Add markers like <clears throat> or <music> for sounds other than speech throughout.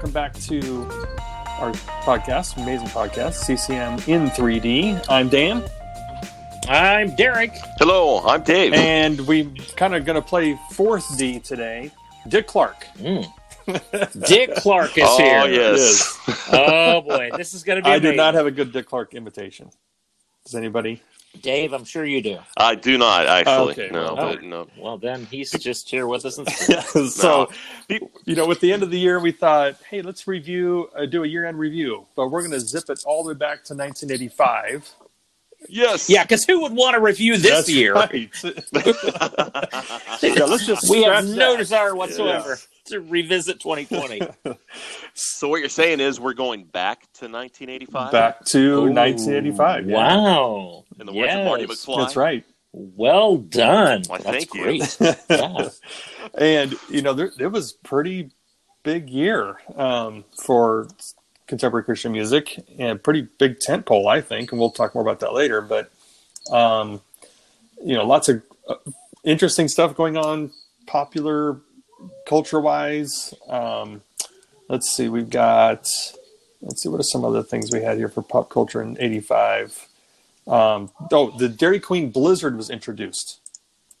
welcome back to our podcast, amazing podcast, CCM in 3D. I'm Dan, I'm Derek. Hello, I'm Dave. and we're kind of going to play fourth D today. Dick Clark. Mm. Dick Clark is here. <laughs> oh here. yes, <laughs> Oh boy, this is going to be. I did not have a good Dick Clark invitation. Does anybody? Dave. I'm sure you do. I do not actually. Okay, no, well, but no. Well, then he's just here with us. <laughs> In so, you know, with the end of the year, we thought, hey, let's review, uh, do a year end review, but we're going to zip it all the way back to 1985. Yes. yeah, because who would want to review this That's year? right. <laughs> yeah, let's just We have scratch no that. desire whatsoever to revisit 2020. <laughs> So what you're saying is we're going back to 1985 back to Ooh, 1985. yeah. Wow. In the words of Marty McFly. That's right. Well done. Why, That's thank you. great. <laughs> Yeah. and you know, there, it was pretty big year um, for contemporary Christian music and pretty big tent pole, I think, and we'll talk more about that later. But um, you know, lots of uh, interesting stuff going on, popular culture wise. Um, let's see, we've got. Let's see, what are some other things we had here for pop culture in '85? Um, oh, the Dairy Queen Blizzard was introduced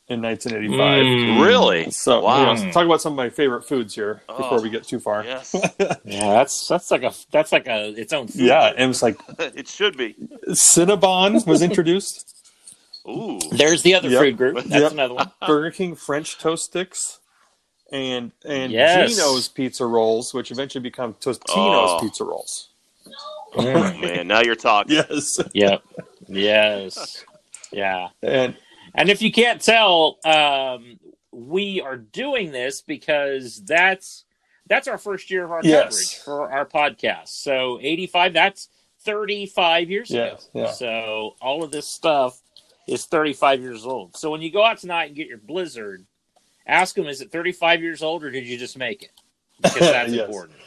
in 1985. Mm. Really? So, wow. you know, talk about some of my favorite foods here before Oh. we get too far. Yes, <laughs> Yeah, that's that's like a that's like a its own. Food. Yeah, and it's like <laughs> it should be. Cinnabon was introduced, <laughs> Ooh. There's the other Yep. food group. That's Yep. another one. Burger King French toast sticks, and and Yes. Jeno's pizza rolls, which eventually become Totino's Oh. pizza rolls. Mm. Man, now you're talking. Yes, Yep. Yes. Yeah. and And if you can't tell, um, we are doing this because that's that's our first year of our Yes. coverage for our podcast. So 85, that's 35 years Yes, ago. yeah. So all of this stuff is 35 years old. So when you go out tonight and get your Blizzard, ask them, is it 35 years old or did you just make it? Because <laughs> that's Yes. important.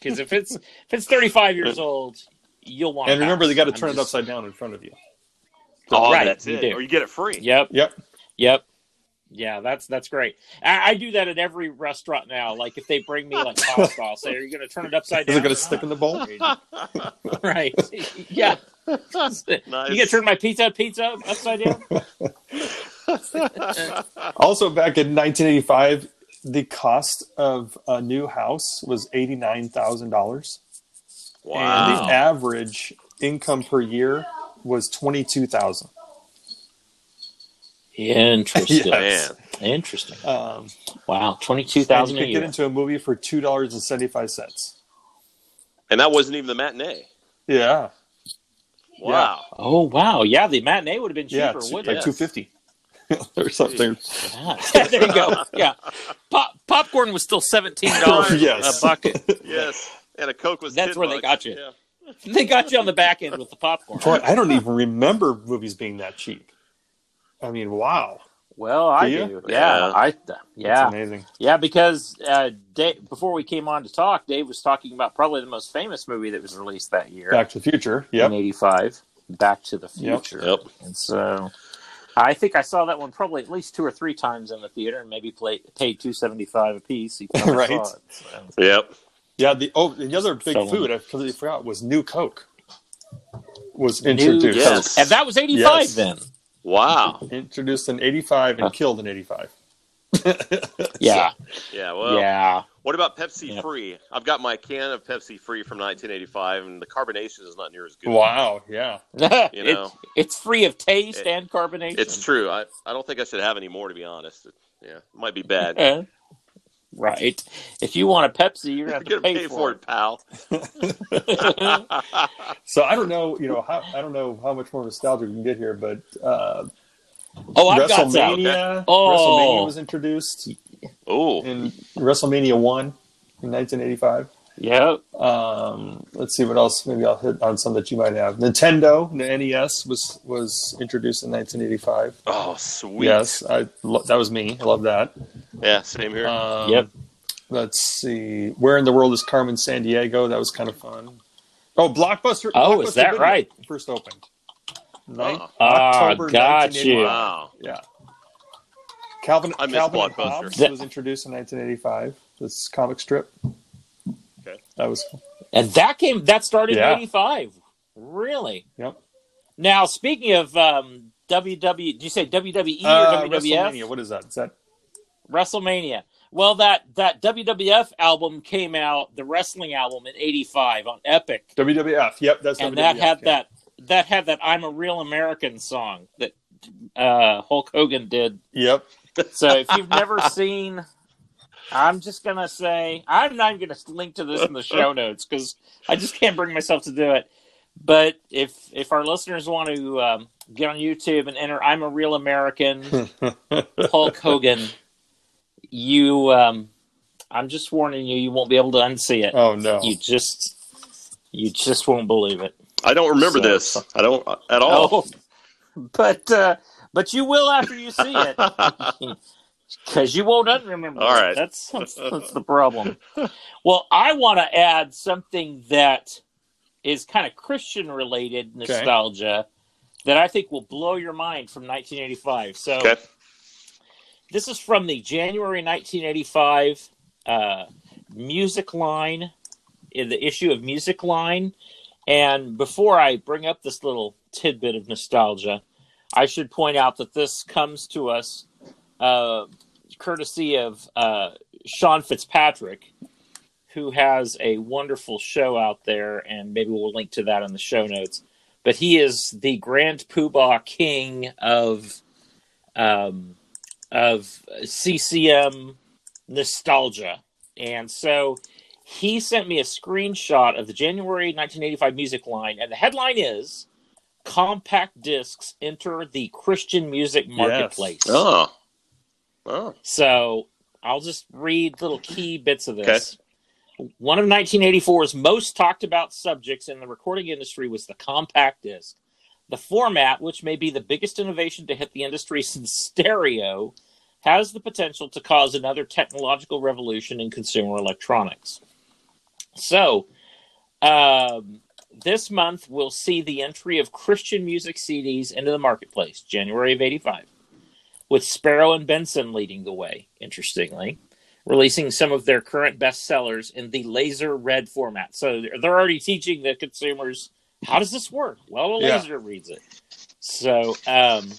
Because if it's if it's 35 years old, you'll want. and remember they got to I'm turn it upside down in front of you. Oh, Right, that's it. do. Or you get it free. Yep. Yep. Yep. Yeah, that's that's great. I, I do that at every restaurant now. Like if they bring me like pasta, I'll say, "Are you going to turn it upside Is down?" it going to stick in the bowl? <laughs> right? <laughs> Yeah. You Nice. going to turn my pizza pizza upside down? <laughs> Also, back in 1985, the cost of a new house was eighty nine thousand dollars. And the average income per year was twenty two thousand. Interesting. <laughs> Yes. Interesting. Um, Wow, twenty two and thousand you could get into a movie for two dollars and seventy five cents. And that wasn't even the matinee. Yeah, Wow. Oh wow, yeah, the matinee would have been yeah, cheaper, two, wouldn't like Yes. two fifty <laughs> or something. <laughs> Yeah. there you go. Yeah, Pop, popcorn was still seventeen dollars <laughs> Yes. a bucket. Yes. And a Coke was That's 10 where they got you. Yeah. They got you on the back end with the popcorn. Boy, I don't even remember movies being that cheap. I mean, wow, Well, I Do do. Yeah, Yeah. I that's yeah amazing. yeah because uh, Dave, before we came on to talk, Dave was talking about probably the most famous movie that was released that year Back to the Future. in '85, Back to the Yep. Future. Yep. And so, I think I saw that one probably at least two or three times in the theater, and maybe play, paid two seventy five a piece. each time I <laughs> Right. saw it. So, Yep. Yeah. The oh, the other big So- food I completely forgot was New Coke. Was New introduced. Yes. and that was eighty five Yes. then. Wow. Introduced in '85 and Huh. killed in '85. <laughs> Yeah, Yeah. Well, yeah. What about Pepsi Yep. Free? I've got my can of Pepsi Free from 1985, and the carbonation is not near as good. Wow. Yeah. <laughs> You know. it's free of taste It- and carbonation. It's true. I, I don't think I should have any more, to be honest. It, yeah, it might be bad. Right. If you want a Pepsi, you're gonna <laughs> You're have to gonna pay, pay for it, pal. <laughs> So I don't know, you know, how, I don't know how much more nostalgia we can get here, but uh, oh, I've got some. WrestleMania, Oh. WrestleMania was introduced oh, in WrestleMania one in 1985. Yep. Um, let's see what else. Maybe I'll hit on some that you might have. Nintendo, the NES was was introduced in 1985. oh, sweet. Yes, I lo- that was me. I love that. Yeah, same here. Um, Yep. Let's see. Where in the world is Carmen Sandiego? That was kind of fun. Oh, Blockbuster. Oh, Blockbuster is that right? First opened. Oh. Ah, October got you. wow. Yeah. Calvin, I miss Calvin and Blockbuster. Hobbes was introduced in 1985. This comic strip. Okay. That was. And that came that started Yeah. in '85. Really? Yep. Now, speaking of um, WW, do you say WWE Uh, or WWF? WrestleMania. What is that? Is that WrestleMania. Well, that that WWF album came out, the wrestling album in '85 on Epic, WWF? Yep, that's and WWF. that had yeah. that that had that "I'm a Real American" song that uh, Hulk Hogan did. Yep. So if you've never seen, I'm just gonna say I'm not even gonna link to this in the show notes because I just can't bring myself to do it. But if if our listeners want to um, get on YouTube and enter "I'm a Real American," <laughs> Hulk Hogan, you, um, I'm just warning you, you won't be able to unsee it. oh no. You just, you just won't believe it. I don't remember So- this. I don't at all. Oh, <laughs> but uh, but you will after you see it, <laughs> because you won't unremember. All right. that's, that's that's the problem. Well, I want to add something that is kind of Christian related nostalgia that I think will blow your mind from 1985. So. okay. This is from the January 1985 uh, Music Line, in the issue of Music Line. And before I bring up this little tidbit of nostalgia, I should point out that this comes to us uh, courtesy of uh, Sean Fitzpatrick, who has a wonderful show out there, and maybe we'll link to that in the show notes. But he is the Grand Poobah King of um, of CCM nostalgia. And so he sent me a screenshot of the January 1985 music line, and the headline is Compact Discs Enter the Christian Music Marketplace. Oh. Oh. So I'll just read little key bits of this. One of 1984's most talked about subjects in the recording industry was the compact disc. The format, which may be the biggest innovation to hit the industry since stereo, has the potential to cause another technological revolution in consumer electronics. So, um, this month we'll see the entry of Christian music CDs into the marketplace, January of 85 with Sparrow and Benson leading the way, interestingly, releasing some of their current bestsellers in the laser read format. So they're already teaching the consumers how does this work? Well, a Yeah. laser reads it. So, um,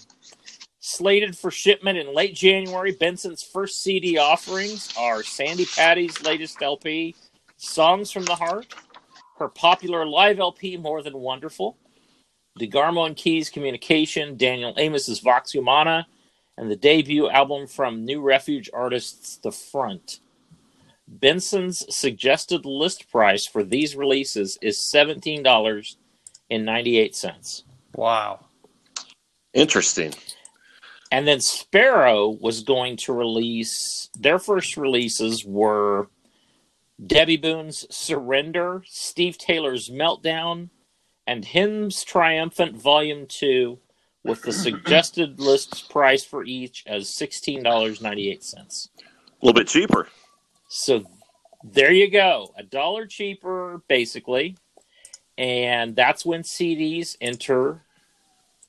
slated for shipment in late January, Benson's first CD offerings are Sandi Patty's latest LP, Songs from the Heart, her popular live LP, More Than Wonderful, DeGarmo and Keys Communication, Daniel Amos's Vox Humana, and the debut album from New Refuge artists The Front. Benson's suggested list price for these releases is $17.98. Wow. Interesting. And then Sparrow was going to release their first releases were Debby Boone's Surrender, Steve Taylor's Meltdown, and Hymns Triumphant Volume 2 with the suggested <clears throat> list price for each as $16.98. A little bit cheaper. So there you go. A dollar cheaper, basically. And that's when CDs enter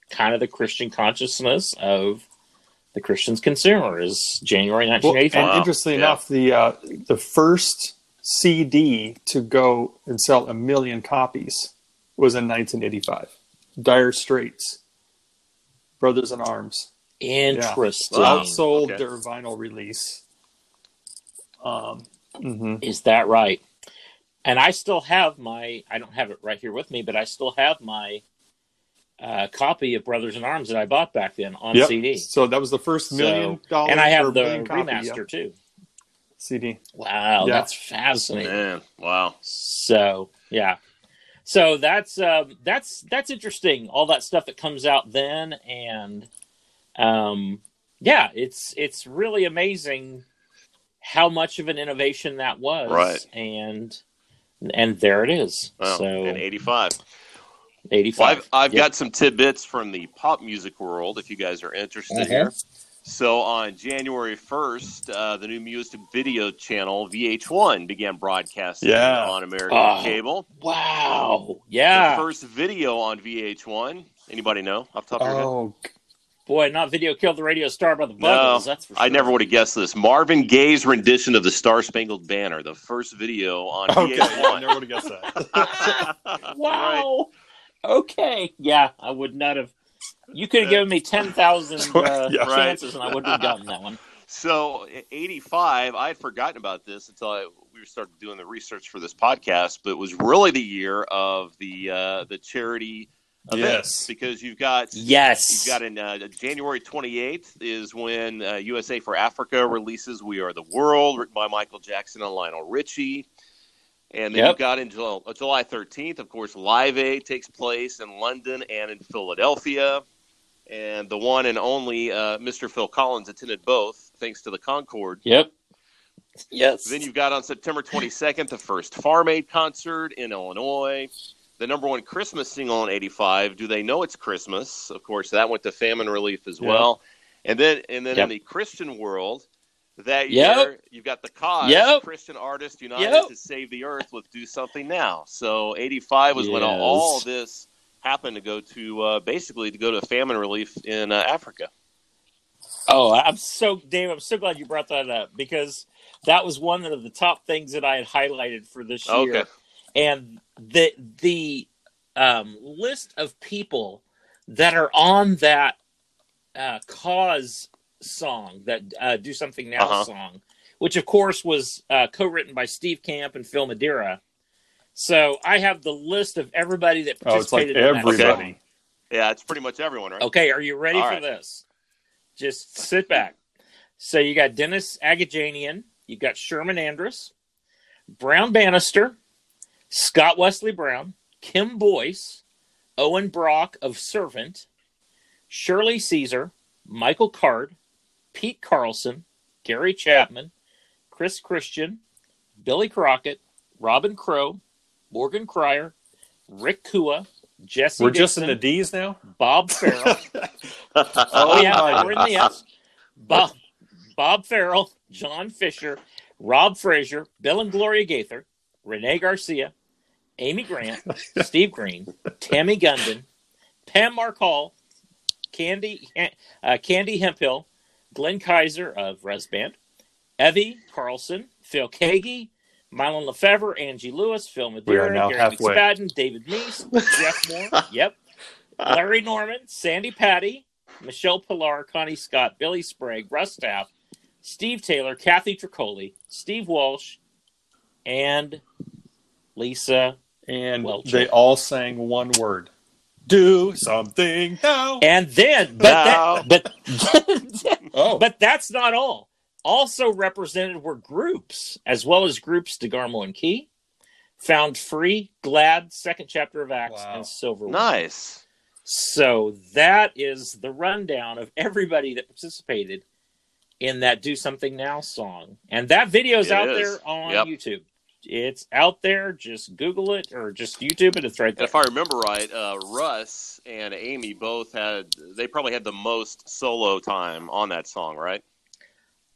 kind of the Christian consciousness of the Christian's consumer is January Well, 1985. and Wow. interestingly Yeah. enough, the uh, the first CD to go and sell a million copies was in 1985. Dire Straits, Brothers in Arms, Interesting. Wow. outsold Okay. their vinyl release. Um, mhm. Is that right? And I still have my, I don't have it right here with me, but I still have my uh, copy of Brothers in Arms that I bought back then on Yep. CD. So that was the first million So, dollar and I have the remaster yep, too. CD. Wow, Yeah. that's fascinating. Man, wow. So yeah, so that's um, that's that's interesting. All that stuff that comes out then, and um, yeah, it's it's really amazing how much of an innovation that was. Right. and and there it is. Wow. so in 85. eighty Well. I've, I've got some tidbits from the pop music world if you guys are interested Uh-huh. here. So on January 1st, uh, the new music video channel VH1 began broadcasting Yeah. on American Oh. cable. wow. The Yeah. first video on VH1. Anybody know off the top of your head? Oh, Boy, not video killed the radio star by the No, that's for sure. I never would have guessed this. Marvin Gaye's rendition of the Star Spangled Banner, the first video on Okay, yeah, I VH1. never would have guessed that. <laughs> Right. Wow. Okay. Yeah, I would not have. You could have given me ten thousand <laughs> uh, Yeah. Right. chances, and I wouldn't have gotten that one. So, i- 85, I had forgotten about this until I, we started doing the research for this podcast, but it was really the year of the uh, the charity events Yes. because you've got Yes. You've got in uh, January 28th is when uh, USA for Africa releases "We Are the World" written by Michael Jackson and Lionel Richie, and then Yep. you've got in July, uh, July 13th, of course, Live Aid takes place in London and in Philadelphia, and the one and only uh, Mr. Phil Collins attended both thanks to the Concorde. Yep. Yes. Then you've got on September 22nd the first Farm Aid concert in Illinois. The number one Christmas single in '85, "Do They Know It's Christmas?" Of course, that went to famine relief as Yeah. well. And then, and then Yep. in the Christian world, that Yep. year you've got the cause Yep. Christian Artists United Yep. to Save the Earth with "Do Something Now." So '85 was when all this happened to go to uh, basically to go to famine relief in uh, Africa. Oh, I'm so Dave. I'm so glad you brought that up because that was one of the top things that I had highlighted for this year. Okay. And the the um, list of people that are on that uh, cause song, that uh, "Do Something Now" Uh-huh. song, which of course was uh, co-written by Steve Camp and Phil Madeira. So I have the list of everybody that participated. Oh, it's like participated. in that song. everybody. Yeah, it's pretty much everyone, right? Okay, are you ready All for right. this? Just sit back. So you got Dennis Agajanian, you got Sherman Andrus, Brown Bannister, Scott Wesley Brown, Kim Boyce, Owen Brock of Servant, Shirley Caesar, Michael Card, Pete Carlson, Gary Chapman, Chris Christian, Billy Crockett, Robin Crow, Morgan Cryer, Rick Cua, Jesse We're just in the D's now. Bob Farrell. <laughs> Oh yeah, my we're in the F's. Bob, Bob Farrell, John Fisher, Rob Frazier, Bill and Gloria Gaither, Renee Garcia, Amy Grant, <laughs> Steve Green, Tammy Gunden, Pam Mark Hall, Candy uh, Candy Hemphill, Glenn Kaiser of Rez Band, Evie Karlsson, Phil Keaggy, Mylon Lefevre, Angie Lewis, Phil We Madeira, Gary halfway. McSpadden, David Meece, Jeff Moore, <laughs> yep, Larry Norman, Sandi Patty, Michele Pillar, Connie Scott, Billy Sprague, Russ Taff, Steve Taylor, Kathy Troccoli, Steve Walsh, and Lisa. And Welch. they all sang one word. Do something now. And then, but Now. that, but <laughs> Oh, but that's not all. Also represented were groups, as well as groups DeGarmo and Key, Found Free, Glad, Second Chapter of Acts, Wow. and Silver. Nice. So that is the rundown of everybody that participated in that "Do Something Now" song, and that video's It out is. there on Yep. YouTube. It's out there. Just Google it or just YouTube it. It's right And there. if I remember right, uh, Russ and Amy both had they probably had the most solo time on that song, right?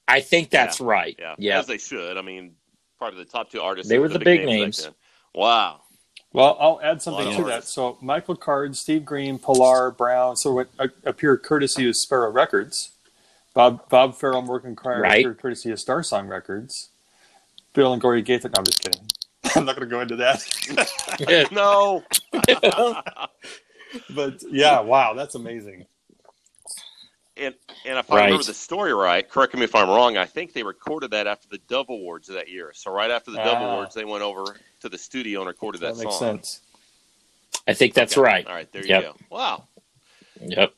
I think that's right. Yeah, Yeah. as they should. I mean, probably the top two artists. They were were the big back names. then. Wow. well, I'll add something to that. So Michael Card, Steve Green, Pillar Brown. So what appear courtesy of Sparrow Records. Bob Bob Farrell, Morgan Cryer Right. appeared courtesy of Star Song Records. Bill and Gloria Gaither. No, I'm just kidding. <laughs> I'm not going to go into that. <laughs> No. <laughs> but yeah, wow, that's amazing. And and if I remember the story right, correct me if I'm wrong. I think they recorded that after the Dove Awards that year. So right after the Dove Ah. Awards, they went over to the studio and recorded that, That makes song. sense. I think that's Okay. right. All right, there Yep. you go. Wow. Yep.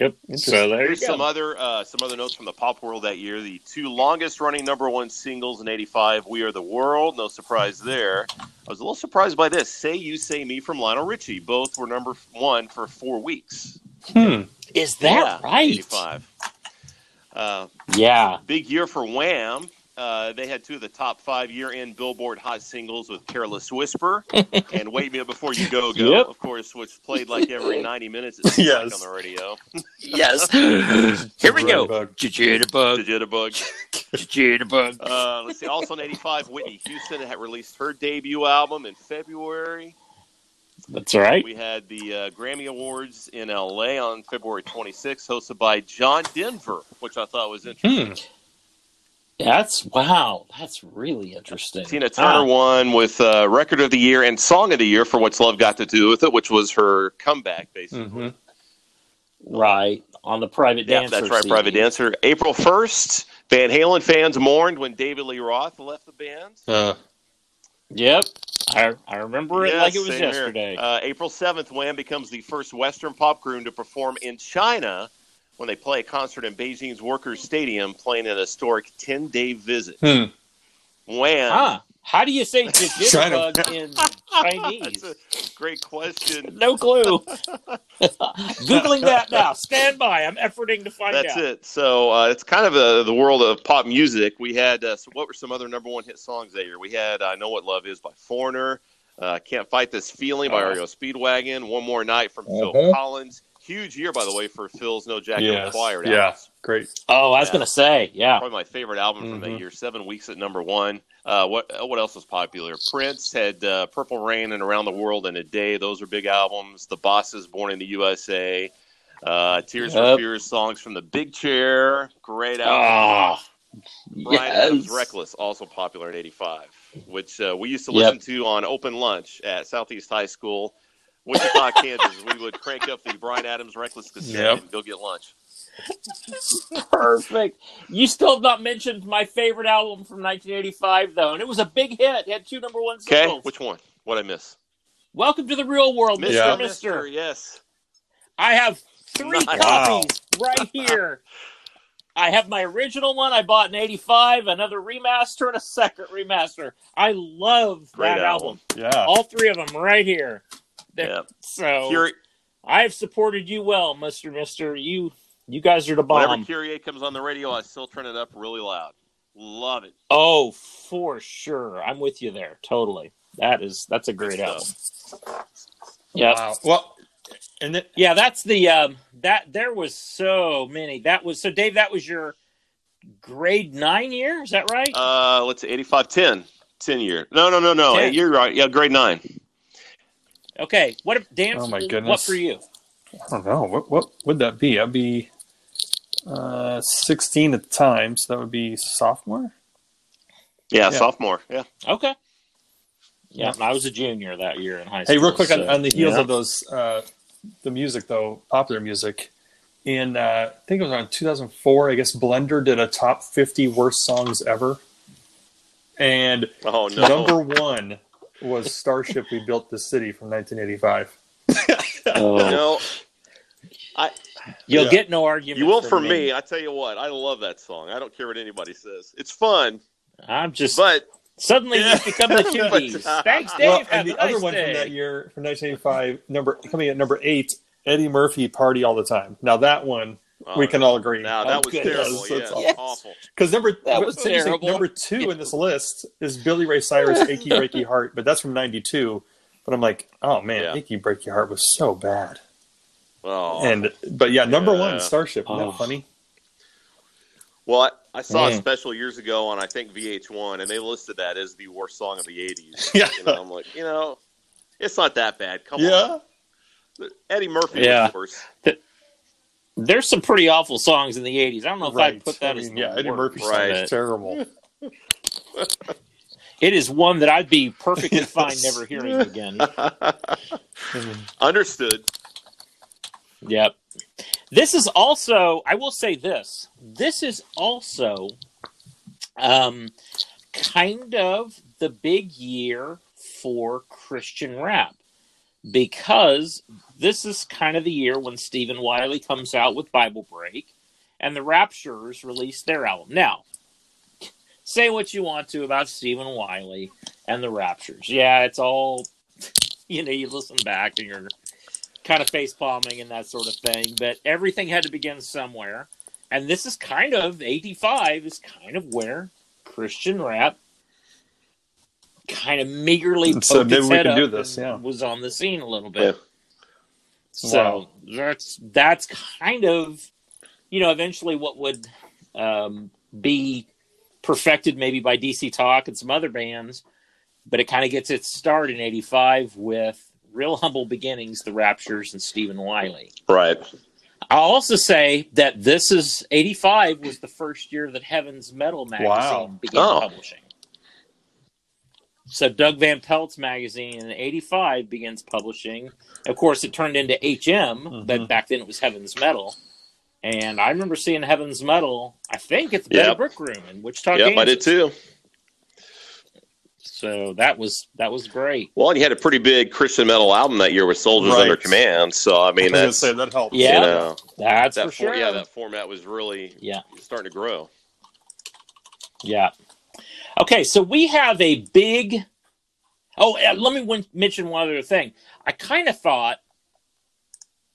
Yep. So there's some go. other uh, some other notes from the pop world that year. The two longest running number one singles in '85, "We Are the World," no surprise there. I was a little surprised by this. "Say You Say Me" from Lionel Richie. Both were number one for four weeks. Hmm. Is that Yeah, right? '85. Uh, Yeah. big year for Wham. Uh, they had two of the top five year-end Billboard hot singles with "Careless Whisper" <laughs> and "Wait Me Up Before You Go Go," Yep. of course, which played like every <laughs> 90 minutes it seemed like Yes. on the radio. Yes. <laughs> Here we go. Jitterbug. Jitterbug. Jitterbug. Jitterbug. Uh, let's see. Also in '85, Whitney Houston had released her debut album in February. That's right. We had the uh, Grammy Awards in LA on February 26th, hosted by John Denver, which I thought was interesting. Hmm. That's wow. That's really interesting. Tina Turner Ah, won with uh, Record of the Year and Song of the Year for What's Love Got to Do with It, which was her comeback, basically. Mhm. right on the private Yeah, dancer. that's right, CD. Private Dancer. April 1st, Van Halen fans mourned when David Lee Roth left the band. Uh, Yep, I I remember it Yes, like it was yesterday. Uh, April 7th, Wham becomes the first Western pop group to perform in China when they play a concert in Beijing's Workers' Stadium, playing an historic 10 day visit. hmm. Wham! Huh? How do you say <laughs> China. jitterbug in That's Chinese? a great question. <laughs> No clue. <laughs> Googling that now. Stand by. I'm efforting to find That's out. it. So uh, it's kind of a, the world of pop music. We had uh, so what were some other number one hit songs that year? We had "I Know What Love Is" by Foreigner, uh, "Can't Fight This Feeling" by Oh. REO Speedwagon, "One More Night" from Phil Uh-huh. Collins. Huge year, by the way, for Phil's No Jack No Yes. Choir. Yeah. albums. Great. Oh, I was Yeah. gonna say, yeah. Probably my favorite album from that Mhm. year. Seven weeks at number one. Uh, what uh, what else was popular? Prince had uh, "Purple Rain" and "Around the World in a Day." Those are big albums. The Bosses, "Born in the USA." Uh, Tears for Yep. Fears songs from the Big Chair. Great album. Ah, Bryan Adams' yes. "Reckless" also popular in '85, which uh, we used to Yep. listen to on open lunch at Southeast High School, Wichita, Kansas. We would crank up the Bryan Adams' "Reckless" cassette Yep. and go get lunch. Perfect. You still have not mentioned my favorite album from 1985, though, and it was a big hit. It had two number one singles. Okay, singles. which one? What I miss? Welcome to the real world, Mr. Mister, Yeah. Mister. yes. I have three Nice. copies right here. I have my original one I bought in '85, another remaster, and a second remaster. I love Great that album. album. Yeah. All three of them right here. They're- Yeah. So Curi- I have supported you well, Mister Mister. You you guys are the Whenever bomb. Kyrie comes on the radio, I still turn it up really loud. Love it. Oh, for sure. I'm with you there. Totally. That is that's a great album. Yeah. Wow. Well, and then Yeah, that's the um that there was so many. That was so Dave, that was your grade nine year, is that right? Uh, let's see, 85, 10. 10 year. No, no, no, no. 10. You're right. Yeah, grade nine. Okay. What if Dan Oh, my goodness! What for you? I don't know what what would that be? I'd be uh, 16 at the time, so that would be sophomore. Yeah, Yeah. sophomore. Yeah. Okay. Yeah, I was a junior that year in high school. Hey, real quick on, on the heels yeah. of those, uh, the music though, popular music. In uh, I think it was around 2004. I guess Blender did a top 50 worst songs ever, and Oh, no. number one was "Starship We Built the City" from 1985. <laughs> Oh, no. I. You'll Yeah. get no argument. You will for me. I tell you what, I love that song. I don't care what anybody says. It's fun, I'm just but suddenly Yeah. you've become the <laughs> two But, uh, Thanks, Dave. Well, and a the other one day. from that year, from 1985, number coming at number eight, Eddie Murphy, "Party All the Time." Now that one oh, we can all agree. Now Oh, that was goodness. terrible. That's Yeah, awful. awful. Because number That was terrible. Number two in this list is Billy Ray Cyrus' <laughs> "Achy Breaky Heart," but that's from '92. But I'm like, oh man, Yeah. "Achy Breaky Heart" was so bad. Oh. And but yeah, number Yeah. one, Starship. Isn't Oh. that funny? Well, I, I saw a Mm. special years ago on I think VH1, and they listed that as the worst song of the '80s. <laughs> Yeah. You know, I'm like, you know, it's not that bad. Come Yeah. on, Eddie Murphy Yeah. Was worse. There's some pretty awful songs in the '80s. I don't know if Right. I'd put that I as mean, the yeah, Eddie worst, Murphy song Right. terrible. <laughs> It is one that I'd be perfectly fine never hearing again. <laughs> Understood. Yep. This is also, I will say this. This is also um, kind of the big year for Christian rap because this is kind of the year when Stephen Wiley comes out with Bible Break and the Rapturers release their album. Now, say what you want to about Stephen Wiley and the Raptures. Yeah, it's all, <laughs> you know, you listen back and you're kind of face palming and that sort of thing. But everything had to begin somewhere. And this is kind of 85 is kind of where Christian rap kind of meagerly poked So maybe its we head can do this, yeah. was on the scene a little bit. Yeah. So Wow. that's that's kind of you know eventually what would um, be perfected maybe by DC Talk and some other bands, but it kind of gets its start in '85 with Real Humble Beginnings, The Raptures, and Stephen Wiley. Right. I'll also say that this is 85 was the first year that Heaven's Metal magazine Wow. began Oh. publishing. So Doug Van Pelt's magazine in 85 begins publishing. Of course, it turned into HM, but Mhm. back then it was Heaven's Metal. And I remember seeing Heaven's Metal, I think at the Betty Yep. Brick Room in Wichita, Yep, I did too. So that was that was great. Well, and you had a pretty big Christian metal album that year with Soldiers Right. Under Command. So I I mean, was that's say that helps. Yeah. you know That's that for for- sure. yeah that format was really yeah. starting to grow. Yeah. Okay, so we have a big. Oh, uh, let me win- mention one other thing. I kind of thought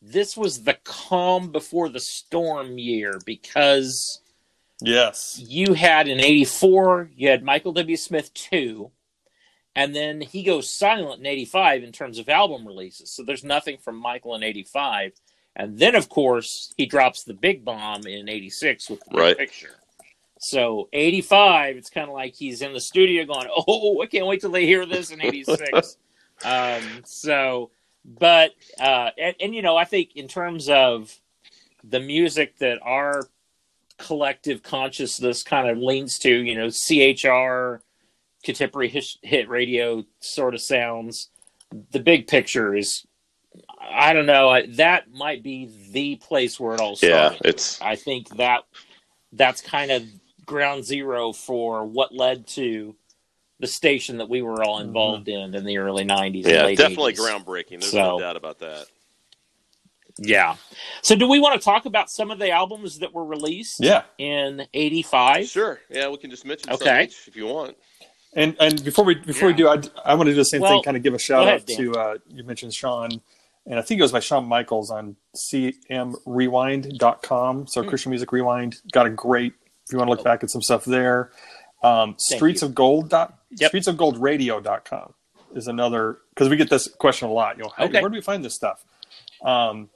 this was the calm before the storm year because Yes. you had in 84, you had Michael W. Smith 2, and then he goes silent in 85 in terms of album releases. So there's nothing from Michael in 85. And then, of course, he drops the big bomb in 86 with the Right. picture. So 85, it's kind of like he's in the studio going, <laughs> "Oh, I can't wait till they hear this in 86." <laughs> um, so, but uh, and, and you know, I think in terms of the music that our collective consciousness kind of leans to, you know, CHR, contemporary hit, hit radio sort of sounds. The big picture is, I don't know, I- that might be the place where it all started. Yeah, it's I think that that's kind of ground zero for what led to the station that we were all involved in in the early 90s. yeah late definitely 80s. groundbreaking. There's So- no doubt about that. Yeah. So, do we want to talk about some of the albums that were released Yeah. in 85? Sure. Yeah, we can just mention some Okay. each if you want. And and before we before we do, I, I want to do the same Well, thing. Kind of give a shout ahead, out Dan. to uh, you mentioned Sean, and I think it was by Sean Michaels on cmrewind.com. So Hmm. Christian Music Rewind got a great. If you want to look back at some stuff there, um, Thank Streets you. of Gold dot Yep. Streets of Gold Radio.com is another because we get this question a lot. You know, Okay. where do we find this stuff? Um,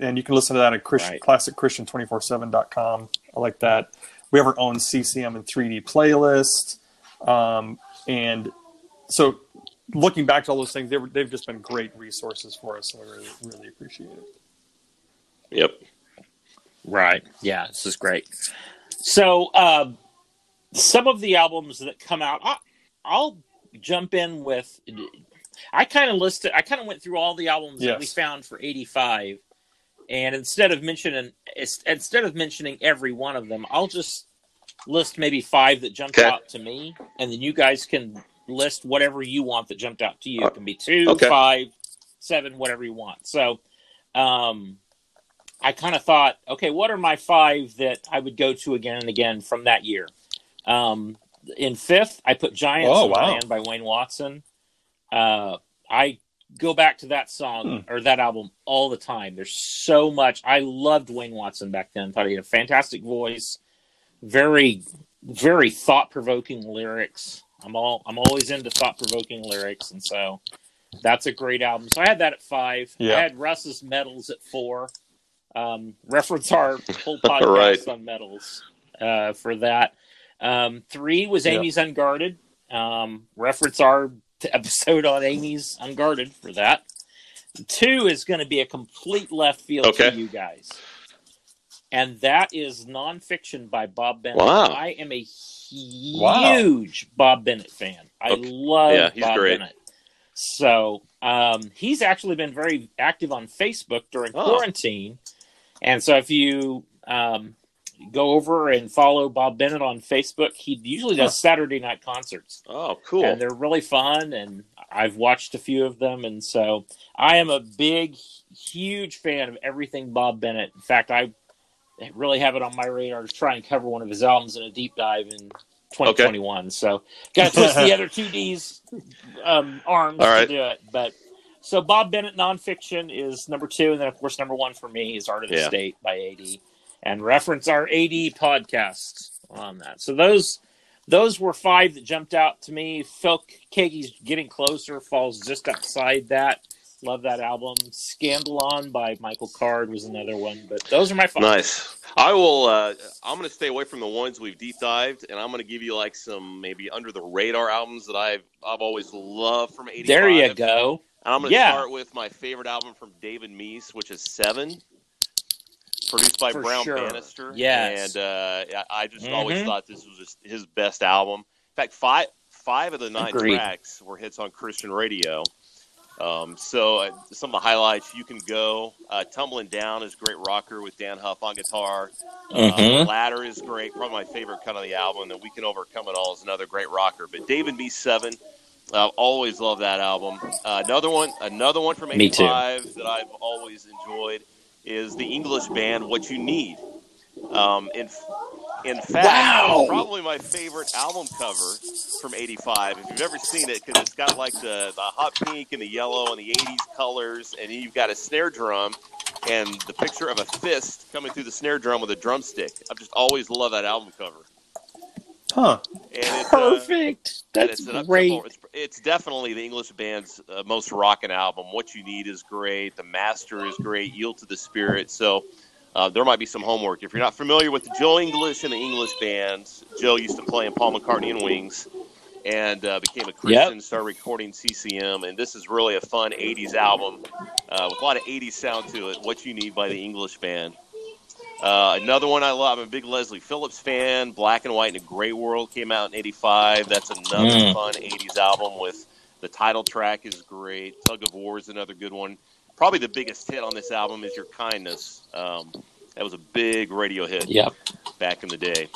and you can listen to that at Christian, Right. Classic Christian 247.com. I like that. We have our own CCM and 3D playlist. Um, and so looking back to all those things, they were, they've just been great resources for us. And we really, really appreciate it. Yep. Right. Yeah, this is great. So, um, some of the albums that come out, I, I'll jump in with. I kind of listed. I kind of went through all the albums that we found for '85, and instead of mentioning instead of mentioning every one of them, I'll just list maybe five that jumped Okay. out to me, and then you guys can list whatever you want that jumped out to you. It can be two, Okay. five, seven, whatever you want. So, um, I kind of thought, okay, what are my five that I would go to again and again from that year? Um, in fifth, I put Giants Oh, wow. Land by Wayne Watson. Uh, I go back to that song Hmm. or that album all the time. There's so much. I loved Wayne Watson back then. Thought he had a fantastic voice, very, very thought provoking lyrics. I'm all I'm always into thought provoking lyrics, and so that's a great album. So I had that at five. Yeah. I had Russ's Medals at four. Um, reference our <laughs> whole podcast Right. on medals uh, for that. Um, three was Yeah. Amy's Unguarded. Um, reference our episode on Amy's Unguarded for that. Two is going to be a complete left field Okay. to you guys. And that is nonfiction by Bob Bennett. Wow. I am a Wow. huge Bob Bennett fan. I Okay. love Yeah, he's Bob great. Bennett. So um, he's actually been very active on Facebook during Oh. quarantine. And so if you um, go over and follow Bob Bennett on Facebook, he usually does Saturday night concerts. Oh, cool. And they're really fun. And I've watched a few of them. And so I am a big, huge fan of everything Bob Bennett. In fact, I really have it on my radar to try and cover one of his albums in a deep dive in 2021. So got to twist the <laughs> other two D's um, arms right. to do it. But so Bob Bennett nonfiction is number two, and then of course number one for me is Art of the Yeah. State by AD, and reference our AD podcast on that. So those those were five that jumped out to me. Phil Keaggy's Getting Closer falls just outside that. Love that album. Scandalon by Michael Card was another one, but those are my five. Nice. I will. Uh, I'm going to stay away from the ones we've deep dived, and I'm going to give you like some maybe under the radar albums that I've I've always loved from '85. There you go. And I'm going to Yeah. start with my favorite album from David Meece, which is Seven, produced by For Brown sure. Bannister. Yes. And uh, I I just always Mhm. thought this was just his best album. In fact, five five of the nine Agreed. tracks were hits on Christian radio. Um, so uh, some of the highlights you can go. Uh, Tumbling Down is great rocker with Dann Huff on guitar. Uh, Ladder is great, probably my favorite cut on the album. And We Can Overcome It All is another great rocker. But David B. Seven, uh, always love that album. Uh, another one, another one from Me '85 that I've always enjoyed is the English band What You Need. Um, in in fact, Wow. probably my favorite album cover from '85. If you've ever seen it, because it's got like the, the hot pink and the yellow and the '80s colors, and you've got a snare drum and the picture of a fist coming through the snare drum with a drumstick. I've just always loved that album cover. Huh. And it's, uh, Perfect. and That's it's great. It's, it's definitely the English band's uh, most rocking album. What You Need is great. The Master is great. Yield to the Spirit. So uh, there might be some homework. If you're not familiar with Joe English and the English band, Joe used to play in Paul McCartney and Wings and uh, became a Christian, started recording CCM. And this is really a fun 80s album uh, with a lot of 80s sound to it. What You Need by the English band. Uh, another one I love. I'm a big Leslie Phillips fan. Black and White in a Great World came out in '85. That's another Mm. fun '80s album. With the title track is great. Tug of War is another good one. Probably the biggest hit on this album is Your Kindness. Um, that was a big radio hit Yep. back in the day.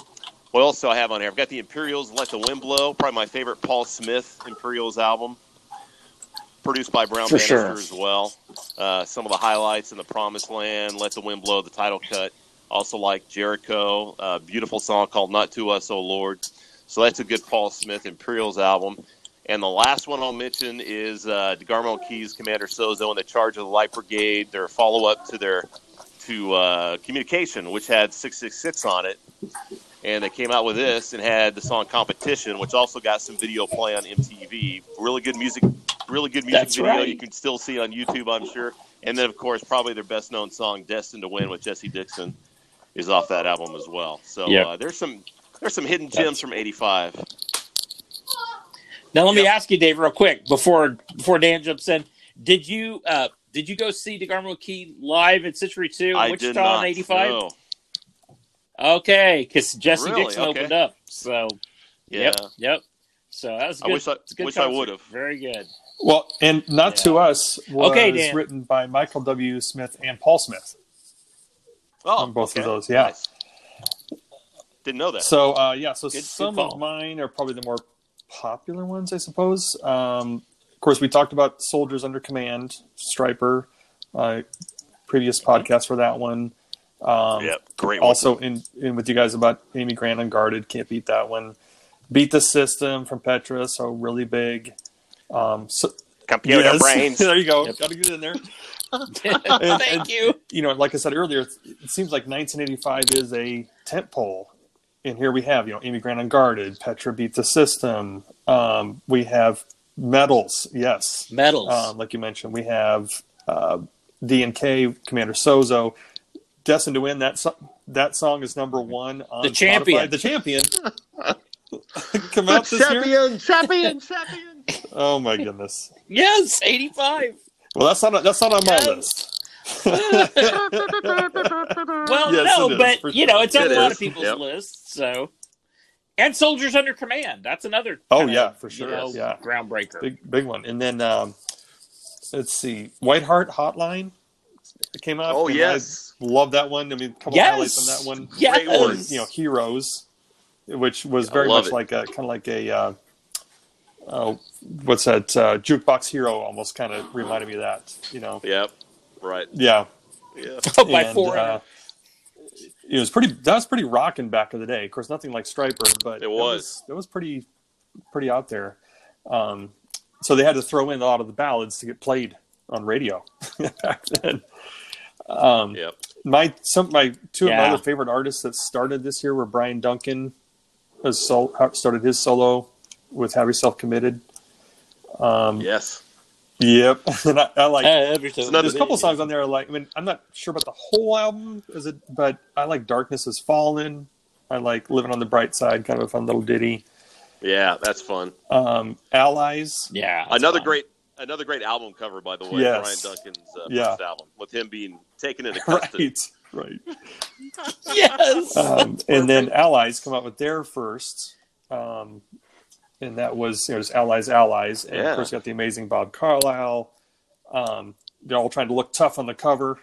What else do I have on here? I've got the Imperials, Let the Wind Blow. Probably my favorite Paul Smith Imperials album. Produced by Brown For Bannister sure. as well. Uh, some of the highlights in the Promised Land, Let the Wind Blow, the title cut. Also like Jericho, a beautiful song called Not to Us, O Lord. So that's a good Paul Smith Imperials album. And the last one I'll mention is uh, DeGarmo Keys, Commander Sozo, and the Charge of the Light Brigade. Their follow up to their to uh, Communication, which had 666 on it. And they came out with this and had the song Competition, which also got some video play on MTV. Really good music, really good music That's video. right. You can still see on YouTube, I'm sure. And then, of course, probably their best known song, Destined to Win with Jessy Dixon, is off that album as well. So Yep. uh, there's some there's some hidden gems That's- from '85. Now let me ask you, Dave, real quick before before Dan jumps in. Did you uh, did you go see DeGarmo Key live at Citrus Two in I Wichita did not. in '85? no. Okay, because Jessy Really? Dixon Okay. opened up. So Yeah. yep, yep. So that was a I good. wish I- good wish I would've. Very good. Well, and not to us was Okay, Dan. written by Michael W. Smith and Paul Smith. Oh, On both of those, yeah. Nice. Didn't know that. So uh, yeah, so Good- good some call. of mine are probably the more popular ones, I suppose. Um, of course, we talked about Soldiers Under Command, Stryper, uh, previous podcast for that one. Um, yep, great. one. Also, in, in with you guys about Amy Grant Unguarded, can't beat that one. Beat the System from Petra, so really big. Um, so, computer yes. brains. <laughs> there you go. Yep. Got to get in there. <laughs> Thank and- you. you know, like I said earlier, it seems like 1985 is a tent pole. And here we have, you know, Amy Grant Unguarded, Petra Beat the System. Um, we have medals, yes. Medals. Um, like you mentioned, we have uh, D and K, Commander Sozo. Destined to win. That so- that song is number one on The champion. Spotify. The champion. <laughs> Come out this year. champion, champion. Oh my goodness. yes, '85. Well, that's not that's not on my Yes. list. <laughs> Well, Yes, no, but for you know, it's on It a lot is, of people's yep. lists. So, and Soldiers Under Command. That's another. Oh, kinda, yeah, for you sure. know, Yeah. groundbreaker. big big one. And then um, let's see, White Heart Hotline came out. Oh yes. I love that one. I mean, a couple Yes. highlights on that one. Yes. Great one. You know, Heroes, which was I very much it. like a kind of like a uh, uh, what's that uh, jukebox hero? Almost kind of reminded me of that. You know, Yep. Right. yeah. Yeah. <laughs> by And, four. uh, it was pretty. That was pretty rocking back in the day. Of course, nothing like Stryper, but It was. It was pretty, pretty out there. Um, so they had to throw in a lot of the ballads to get played on radio <laughs> back then. Um, Yep. my some my two of my other favorite artists that started this year were Bryan Duncan, has sol- started his solo with "Have Yourself Committed." Um, Yes. Yep, <laughs> and I, I like every time. there's a couple songs on there I like. I mean, I'm not sure about the whole album, is it? But I like "Darkness Has Fallen." I like "Living on the Bright Side," kind of a fun little ditty. Yeah, that's fun. Um, "Allies." Yeah, Another fun. great Another great album cover, by the way, Yes. Bryan Duncan's uh, Yeah. first album, with him being taken into <laughs> custody. Right, right. <laughs> Yes. Um, and then Allies come out with their first, um, and that was you know, just Allies, Allies, and Yeah. of course you got the amazing Bob Carlisle. Um, they're all trying to look tough on the cover.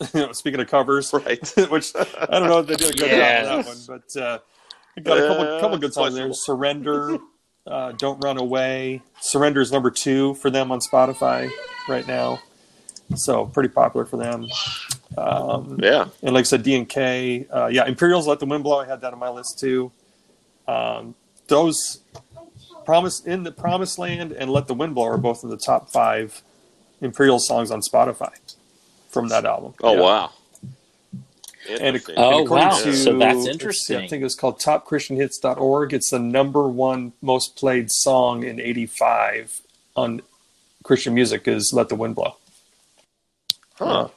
<laughs> you know, speaking of covers, Right. <laughs> which I don't know if they did a good Yes. job on that one, but uh, got a couple Uh, couple good songs there. Surrender, uh, Don't Run Away. Surrender is number two for them on Spotify right now, so pretty popular for them. Um, Yeah. and like I said, D and K, uh, yeah, Imperials let the wind blow. I had that on my list too. Um, those promise in the Promised Land and Let the Wind Blow are both in the top five Imperial songs on Spotify from that album. Oh Yeah. wow. And, Interesting. Oh, and according wow. to- So that's let's see, interesting. I think it's called TopChristianHits.org. It's the number one most played song in '85 on Christian music is "Let the Wind Blow." Huh.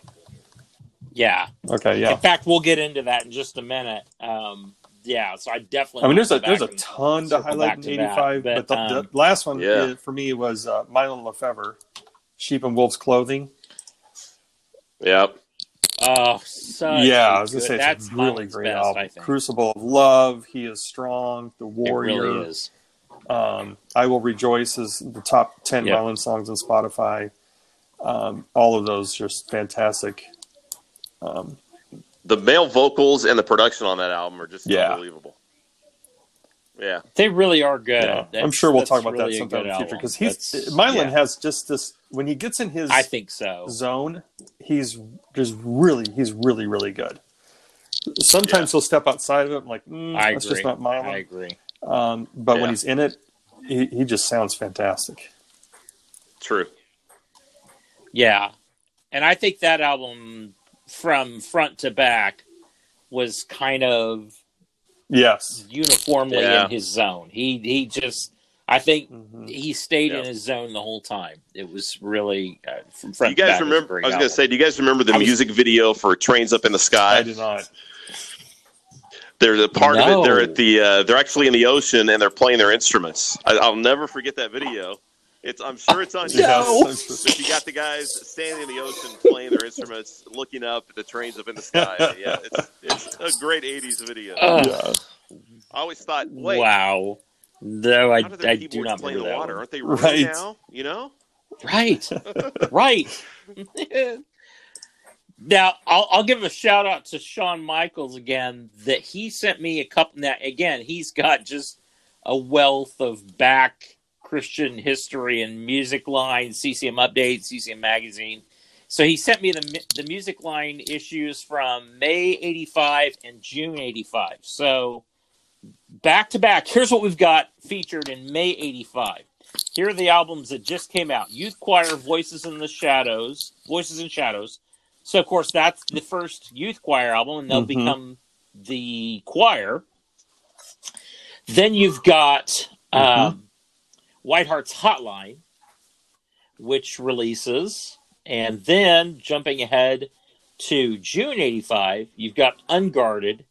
yeah. Okay, yeah. In fact, we'll get into that in just a minute. Um, yeah. So I definitely. I mean, there's a there's a ton to highlight in '85, but, but, the, um, the last one Yeah. for me was uh, Mylon LeFevre, "Sheep and Wolves Clothing." Yep. Oh, such yeah, a I was gonna good- say that's it's a really great best, album. Crucible of Love, He is Strong, The It Warrior. really is. Um, I Will Rejoice is the top 10 Yep. Mylon songs on Spotify. Um, all of those just fantastic. Um, The male vocals and the production on that album are just Yeah. unbelievable. Yeah. They really are good. yeah. I'm sure we'll talk about really that sometime in the future because he's That's- Mylon yeah, has just this when he gets in his I think so. zone, he's just really he's really really good. Sometimes he'll step outside of it. I'm like, mm, I that's agree. just not I agree. Um, but Yeah. when he's in it, he, he just sounds fantastic. True. Yeah, and I think that album from front to back was kind of Yes. uniformly Yeah. in his zone. He he just I think Mhm. he stayed Yeah. in his zone the whole time. It was really uh, from front. you to guys back, it was remember? I was going to say, do you guys remember the was- music video for "Trains Up in the Sky"? I Sky"? do not. There's a part of it. They're at the. Uh, they're actually in the ocean and they're playing their instruments. I, I'll never forget that video. It's. I'm sure it's on. Yes, YouTube. I'm. But you got the guys standing in the ocean playing their instruments, looking up at the trains up in the sky. Yeah, it's, it's a great '80s video. Ugh, Yeah. I always thought, wait, wow. No, I, do I do not play in the that water? one. Aren't they running Right. now? You know? Right, <laughs> right. <laughs> now, I'll, I'll give a shout out to Sean Michaels again. That he sent me a couple. Now, again, he's got just a wealth of back Christian history and music line, CCM updates, CCM magazine. So he sent me the the music line issues from May '85 and June '85. So back to back. Here's what we've got featured in May '85. Here are the albums that just came out: Youth Choir, Voices in the Shadows, Voices in Shadows. So of course that's the first youth choir album, and they'll Mhm. become the choir. Then you've got um, Whiteheart's Hotline, which releases, and then jumping ahead to June '85, you've got Unguarded,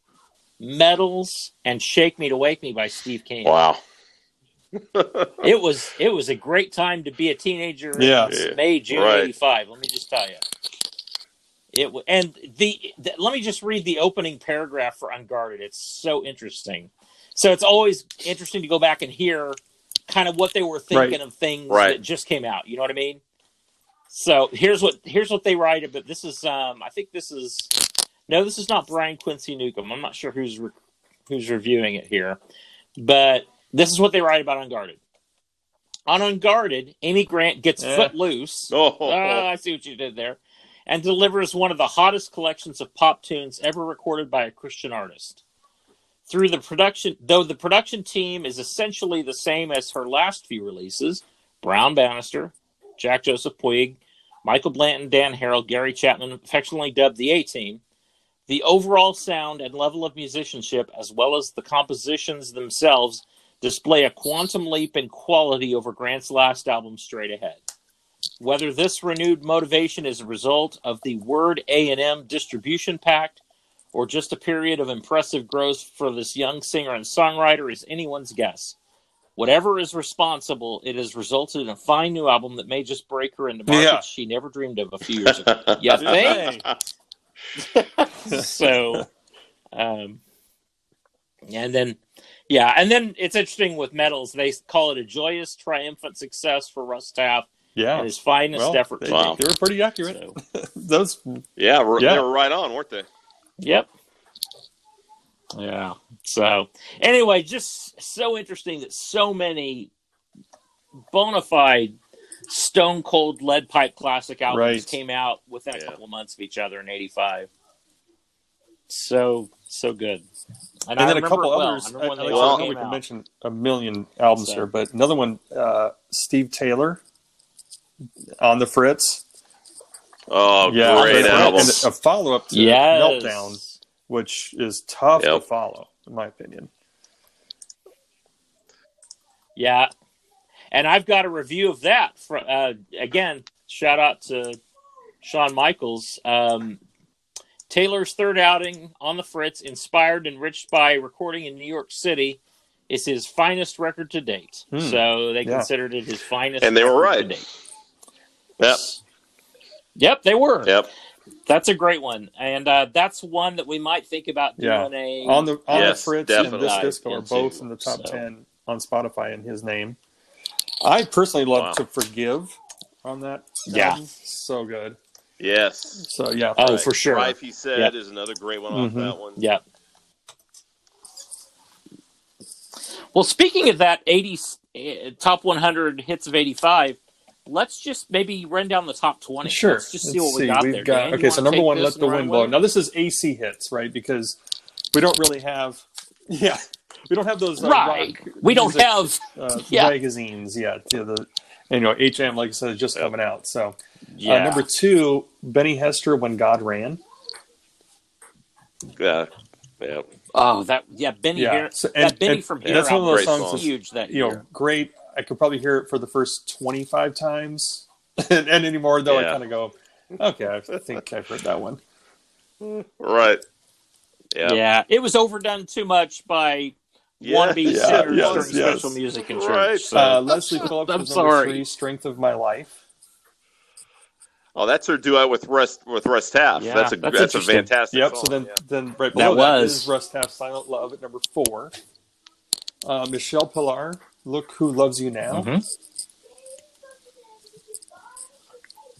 Medals, and Shake Me to Wake Me by Steve Camp. Wow. <laughs> It was it was a great time to be a teenager. in Yeah. May June Right. '85. Let me just tell you. It wa- and the, the let me just read the opening paragraph for Unguarded. It's so interesting. So it's always interesting to go back and hear kind of what they were thinking Right. of things Right. that just came out. You know what I mean? So here's what here's what they write. But this is um I think this is no this is not Brian Quincy Newcomb. I'm not sure who's re- who's reviewing it here, but this is what they write about Unguarded. On Unguarded, Amy Grant gets Eh. footloose. <laughs> Oh, Ah, I see what you did there. And delivers one of the hottest collections of pop tunes ever recorded by a Christian artist. Through the production, though the production team is essentially the same as her last few releases Brown Bannister, Jack Joseph Puig, Michael Blanton, Dan Harrell, Gary Chapman, affectionately dubbed the A Team, the overall sound and level of musicianship, as well as the compositions themselves, display a quantum leap in quality over Grant's last album, Straight Ahead. Whether this renewed motivation is a result of the Word A&M distribution pact or just a period of impressive growth for this young singer and songwriter is anyone's guess. Whatever is responsible, it has resulted in a fine new album that may just break her into markets Yeah. she never dreamed of a few years ago. You <laughs> think? <laughs> so um and then yeah and then it's interesting with medals they call it a joyous triumphant success for russ taff Yeah. and his finest Well, effort they, Wow. they were pretty accurate. So, <laughs> Those Yeah, we're- Yeah. they were right on, weren't they? Yep yeah so anyway just so interesting that so many bona fide stone cold lead pipe classic albums Right. came out within a Yeah. couple of months of each other in 85 so so good and, I then a couple well. others. I I, remember I know we can out. mention a million albums So- here, but another one, uh, Steve Taylor on the Fritz. Oh, Yeah, great and- album. And a follow up to Yes. Meltdown, which is tough to follow, in my opinion. Yeah, and I've got a review of that. For, uh, again, shout out to Shawn Michaels. Um, Taylor's third outing on the Fritz, inspired and enriched by recording in New York City, is his finest record to date. Hmm. So they Yeah. considered it his finest, And they were right. To date. Yep. Yep, they were. Yep. That's a great one, and uh, that's one that we might think about Yeah. doing a On the on Yes, the Fritz and definitely. this disco are both in the top so. ten on Spotify in his name. I personally love Wow. to forgive on that. Yeah. album. so good. Yes. So yeah, Oh, Right. for sure. Drive, he said, Yep. is another great one off Mhm. that one. Yep. Well, speaking of that eighty uh, top 100 hits of 85, let's just maybe run down the top 20. Sure. Let's just see Let's what we got We've there. got- Dan, okay, so number one, let and the wind blow. it? Now this is AC hits, right? Because we don't really have, <laughs> yeah, we don't have those uh, right. rock We don't music, have. uh, <laughs> yeah. magazines yet. Yeah, the and, you know HM, like I said, is just coming out. So Yeah. uh, number two, Benny Hester, when God ran. Yeah. Yeah. oh, that yeah, Benny Yeah, here. so- that and- Benny and from here that's one of those Great songs. song. That's, huge that you know, year. great. I could probably hear it for the first twenty-five times, <laughs> and, and anymore though, I kind of go, okay, I think I've heard that one. Right. Yeah. Yeah, it was overdone too much by Yeah. wannabe Yeah, singers yes, during yes. special music in church. Right. So. Uh, Leslie Phillips <laughs> I'm was sorry. three, "Strength of My Life." Oh, that's her duet with Rust with Russ Taff. Yeah, that's a that's that's, a fantastic. Yep. Song. So then, yeah. then right That below that, was. is Russ Taff's "Silent Love" at number four. Uh, Michele Pillar, "Look Who Loves You Now." Mhm.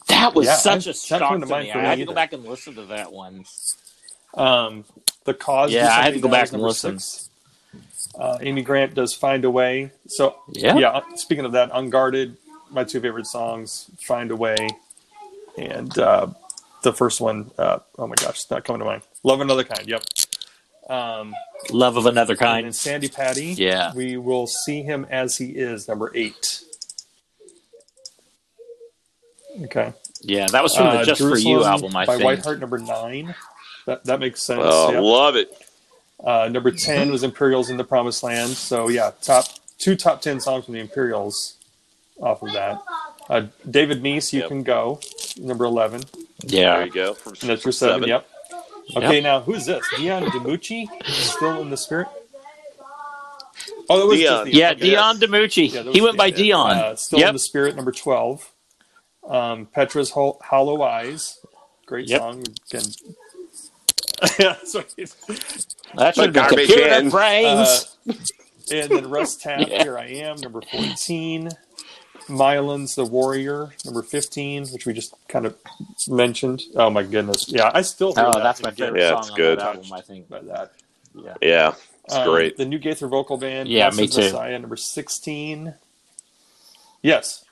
That was Yeah, such I- a shock to to mind me. I me had to go back and listen to that one. Um, the cause. Yeah, I had to go back and number listen. six. Uh, Amy Grant does "Find a Way." So Yeah. yeah. Speaking of that, "Unguarded," my two favorite songs, "Find a Way," and uh, the first one. Uh, oh my gosh, it's not coming to mind. "Love Another Kind." Yep. Um, Love of another kind. and. Sandi Patty. Yeah. We will see him as he is. Number eight. Okay. Yeah, that was from the Uh, Just for You Jerusalem album, I think. by think. Whiteheart, number nine. That that makes sense. Oh, yeah. love it. Uh, number ten was Imperials in the Promised Land. So yeah, top two top ten songs from the Imperials off of that. Uh, David Meece, you Yep. can go. Number eleven. Yeah. There you go. From And that's your seven. seven. Yep. Okay, now who's this? Dion DiMucci, still in the spirit. Oh, it was Dion. just Yeah, Okay. Dion DiMucci. Yeah, he was went by Dion. Dion. Uh, still in the spirit, number twelve. Um, Petra's Hol- Hollow Eyes, great Yep. song. Again. yeah, <laughs> sorry. That should garbage computer brains. Uh, and then Russ <laughs> Taff, Yeah. Here I Am, number 14. Mylon's The Warrior, number 15, which we just kind of mentioned. Oh my goodness. Yeah, I still hear oh, that that's my get favorite Yeah, song it's on good. that album, I think. by that. Yeah, Yeah, it's Um, great. The New Gaither Vocal Band, Yeah, Blessed me too. Messiah, number 16. Yes.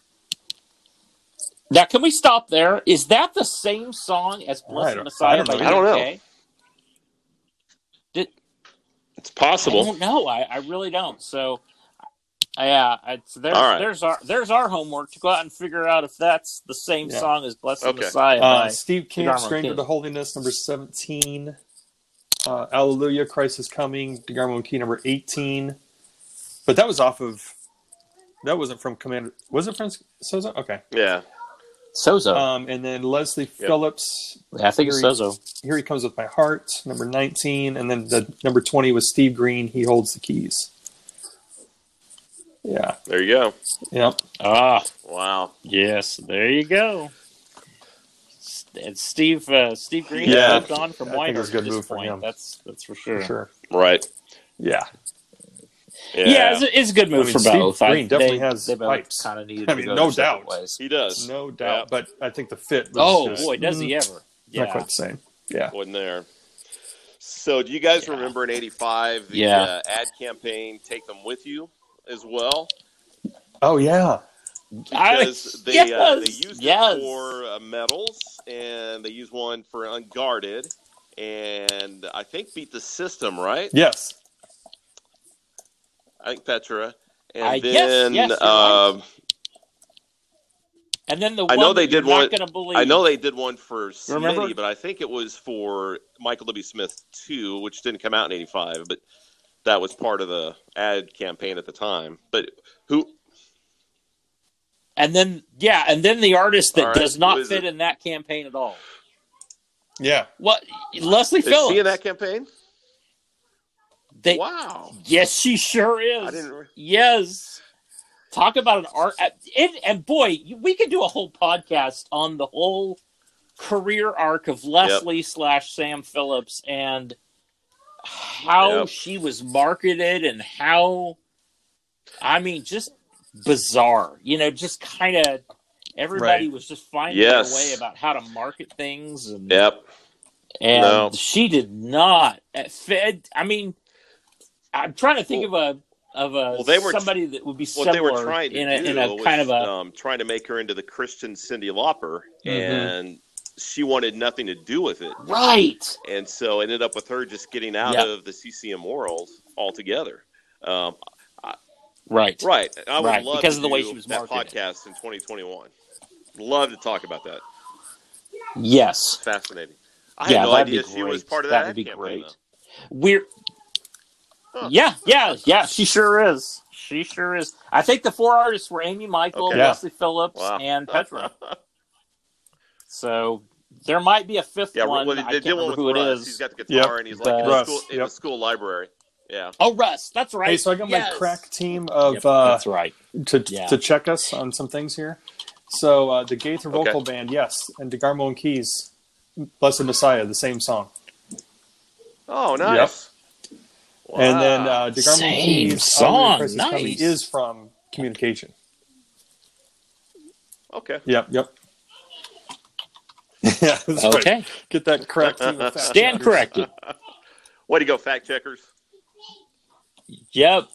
Now, can we stop there? Is that the same song as Blessed don't- Messiah I don't by know. I don't know. BK? It's possible. I don't know. I, I really don't. So, uh, yeah, it's, there's All right. there's our there's our homework to go out and figure out if that's the same Yeah. song as Blessed Okay. Messiah. Uh, Steve Camp, DeGarmo Stranger King. to Holiness, number 17. Uh, Alleluia, Christ is Coming, DeGarmo and Key, number 18. But that was off of, that wasn't from Commander, was it from Sozo? Okay. Yeah. Sozo. Um, and then Leslie Yep. Phillips, yeah, I think it's Here he- Sozo. Here He Comes With My Heart, number 19. And then the number 20 was Steve Green, He Holds the Keys. Yeah. There you go. Yep. Ah, Wow. yes, there you go. And Steve, uh, Steve Green Yeah. moved on from I think White it a good this move for point. him. That's that's for sure. For sure. Right. Yeah. Yeah. Yeah, it's, a, it's a good move I mean, for Steve both. I- Green definitely they, has they both pipes. kind of needed <laughs> I to mean, go no doubt. ways. he does. No doubt. Yeah. But I think the fit was Oh just boy, does he mm, ever? Yeah. not quite the same. Yeah. Wasn't there. So, do you guys Yeah. remember in '85 the Yeah. uh, ad campaign "Take Them With You" as well? Oh yeah. I- Because they yes, uh, they used yes. it for uh, medals, and they used one for Unguarded, and I think beat the system, right? Yes. I think Petra, and I- then yes, you're um, And then the I know they did one- Not gonna believe. I know they did one for Remember? Smitty, but I think it was for Michael W. Smith too, which didn't come out in '85, but that was part of the ad campaign at the time. But who? And then yeah, and then the artist that All right, does not fit it? in that campaign at all. Yeah. What Leslie Is Phillips? she in that campaign? They, wow, Yes, she sure is. I didn't. re- Yes. Talk about an art. And, and boy, we could do a whole podcast on the whole career arc of Leslie slash Sam Phillips and how Yep. she was marketed and how, I mean, just bizarre. You know, just kind of everybody Right. was just finding Yes. their way about how to market things and Yep. and No. she did not at Fed. I mean, I'm trying to think of a of a Well, they were somebody that would be What similar they were trying to in a in a was kind of a um, trying to make her into the Christian Cyndi Lauper, Mhm. and she wanted nothing to do with it. right. and so ended up with her just getting out Yep. of the CCM world altogether. Um, Right. right, I would Right, love because to of the way she was that marketed. podcast in 2021. Love to talk about that. Yes. Fascinating. I yeah, had no that'd idea be she was part of that that, would be campaign, great. though. We're Huh. yeah, yeah, yeah. She sure is. She sure is. I think the four artists were Amy Michael, Okay. Yeah. Leslie Phillips, Wow. and Petra. <laughs> so there might be a fifth yeah, one. well, I they can't remember with who it Russ. is. He's got the guitar Yep. and he's like in, the Russ, school, in the school library. Yeah. Oh, Russ. That's right. Hey, so I got Yes. my crack team of Yep, uh, that's right. to Yeah. to check us on some things here. So uh, the Gaither Okay. vocal band, yes, and DeGarmo and Keys, Blessed Messiah, the same song. Oh, nice. Yep. And then Wow. uh, DeGarmo and Same Keys, song, Our Christ is Coming, nice. is from Communication. okay. Yep, yep. <laughs> yeah, that's right. Okay. Get that crack team. of fact Stand checkers. corrected. <laughs> Way to go, fact checkers. Yep.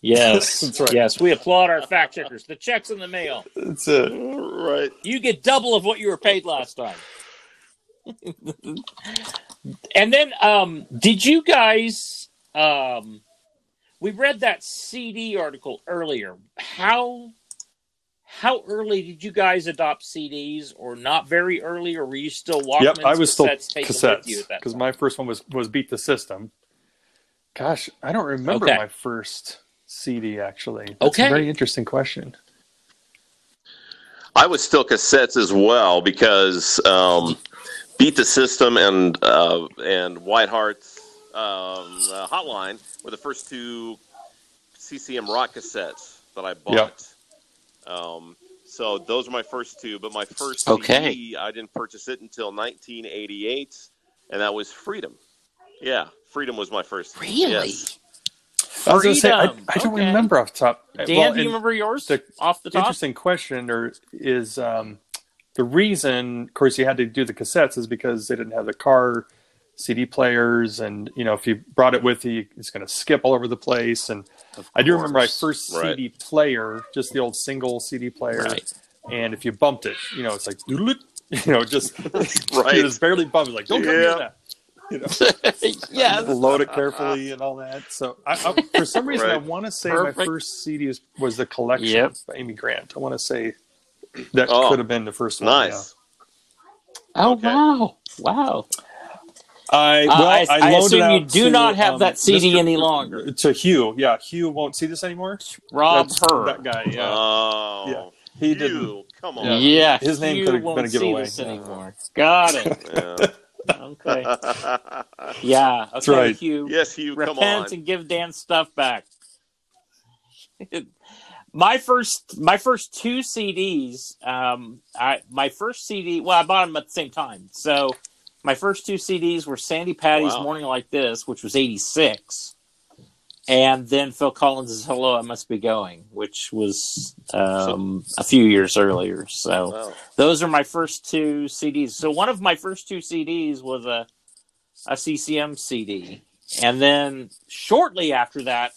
Yes. <laughs> Right. Yes. We applaud our fact checkers. The check's in the mail. That's it. Right. You get double of what you were paid last time. and then um did you guys um we read that CD article earlier. How how early did you guys adopt CDs or not very early or were you still Walkmans Yep, I was still cassettes taken cassettes you because my first one was was Beat the System. Gosh, I don't remember Okay. my first CD actually. That's Okay. a very interesting question. I was still cassettes as well because um, Beat the System and uh, and White Heart's um, uh, Hotline were the first two CCM rock cassettes that I bought. Um, so those are my first two, but my first Okay. CD I didn't purchase it until 1988, and that was Freedom. Yeah, Freedom was my first. Really? Yes. I was gonna say I, Freedom. I don't Okay. remember off the top. Dan, Well, do you remember yours the off the top? Interesting question, or is um, the reason? Of course, you had to do the cassettes is because they didn't have the car CD players, and you know if you brought it with you, it's going to skip all over the place. And Of I do remember my first Right. CD player, just the old single CD player. Right. And if you bumped it, you know, it's like, <laughs> you know, just <laughs> Right. you just barely bumped. It's like, don't come Yeah. near that. You know, <laughs> yes. load it carefully and all that. So, I, I, for some reason, I want to say Perfect. my first CD was, was the collection Yep. by Amy Grant. I want to say that Oh, could have been the first one. Nice. Oh Okay. wow! Wow. Yeah. I Uh, I- I, I assume you do to, not have um, that CD Mr. any longer. To Hugh, yeah, Hugh won't see this anymore. Rob That's her. that guy. Yeah, Oh, Yeah. he didn't. Come on. Yeah, His name could've been a see giveaway. this anymore. Got it. Yeah. <laughs> Okay. <laughs> Yeah. Okay, right. Hugh. yes, you come repent on. and give Dan stuff back. <laughs> my first my first two CDs. Um, I my first CD. Well, I bought them at the same time. So my first two CDs were Sandi Patty's Wow. "Morning Like This," which was '86, and then Phil Collins' "Hello, I Must Be Going," which was um, a few years earlier. So Wow. those are my first two CDs. So one of my first two CDs was a a CCM CD, and then shortly after that,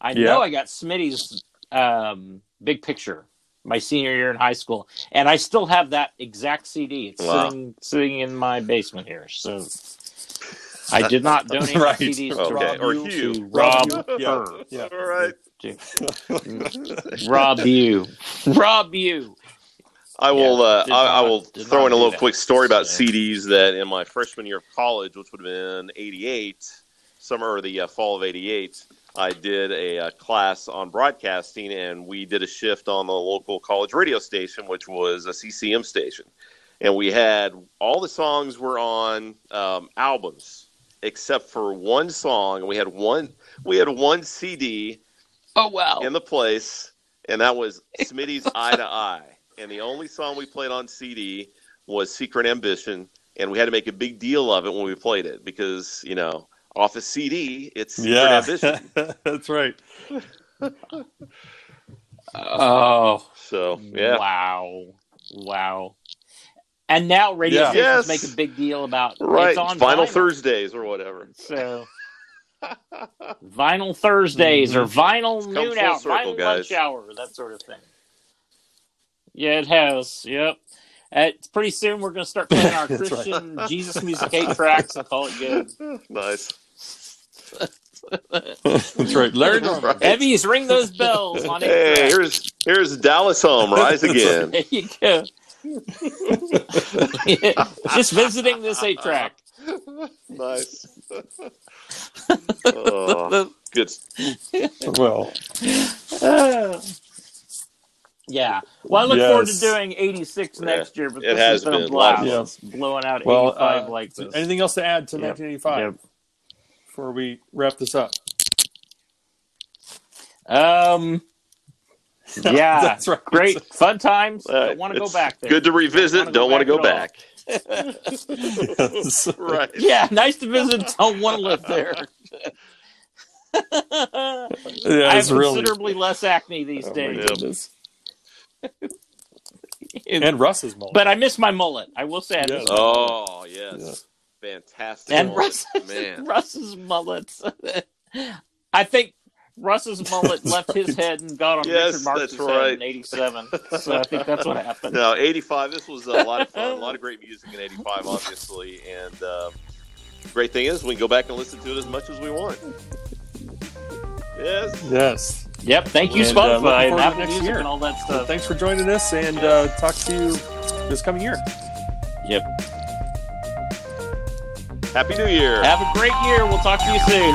I Yeah. know I got Smitty's um, Big Picture my senior year in high school, and I still have that exact CD. It's Wow. sitting sitting in my basement here. So I did not <laughs> donate Right. CDs to Okay, Rob or Hugh, Hugh. to Rob Rob Hugh. Yeah. All right. <laughs> Rob you, Rob you. I will. Yeah, uh, I, I will throw in a little quick story about So- CDs that in my freshman year of college, which would have been '88, summer or the uh, fall of '88, I did a, uh class on broadcasting, and we did a shift on the local college radio station, which was a CCM station, and we had all the songs were on um, albums except for one song, and we had one we had one CD Oh wow! in the place, and that was <laughs> Smitty's Eye to Eye. And the only song we played on CD was Secret Ambition, and we had to make a big deal of it when we played it because you know off a CD it's Secret Yeah, <laughs> Ambition. that's right. <laughs> Oh So yeah, wow, wow. And now radio Yeah. stations Yes. make a big deal about right. it's on Final vinyl. Thursdays or whatever. So vinyl Thursdays or vinyl come noon full out, circle, vinyl guys. lunch hour, that sort of thing. Yeah, it has. Yep. Uh, pretty soon we're going to start playing our <laughs> That's right. Christian Jesus music eight tracks and call it good. Nice. That's right. Larry Norman. Right. Evie's ring those bells on eight Hey, tracks. here's here's Dallas Holm. <laughs> Rise again. There you go. <laughs> Just visiting this eight track. nice. oh, good. Well, Uh, <sighs> yeah. Well, I look forward to doing 86 next year, but It this has has been, a been a blast. fun. Blowing out well. 85 Uh, like this. anything else to add to Yep. 1985 Yep. Before we wrap this up? Um, <laughs> yeah. That's right. Great. Fun times. Uh, Don't want to go back there. Good to revisit. Don't want to go back. Yes. <laughs> Right. <laughs> Yeah, nice to visit. Don't want to live there. I have really. considerably less acne these Oh, days. And Russ's mullet. but I miss my mullet. I will say I miss Yes. Oh yes, fantastic. and mullet. Russ's, man, <laughs> Russ's mullets. <laughs> I think Russ's <laughs> mullet left his head and got on Yes, Richard Marx's that's head right. in '87. So I think that's what happened. no, '85. This was a lot of fun. A lot of great music in '85, obviously, and um, great thing is we can go back and listen to it as much as we want. Yes. yes. Yep. Thank you, And, uh, Spotify and forward to Apple next Music year. and all that So stuff. thanks for joining us, and uh, talk to you this coming year. Yep. Happy New Year. Have a great year. We'll talk to you soon.